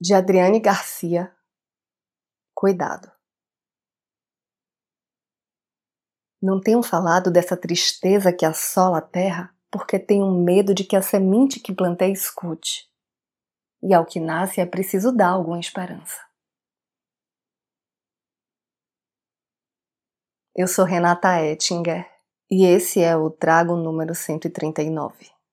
de Adriane Garcia. Cuidado. Não tenho falado dessa tristeza que assola a terra porque tenho medo de que a semente que plantei escute. E ao que nasce é preciso dar alguma esperança. Eu sou Renata Ettinger e esse é o Trago número 139.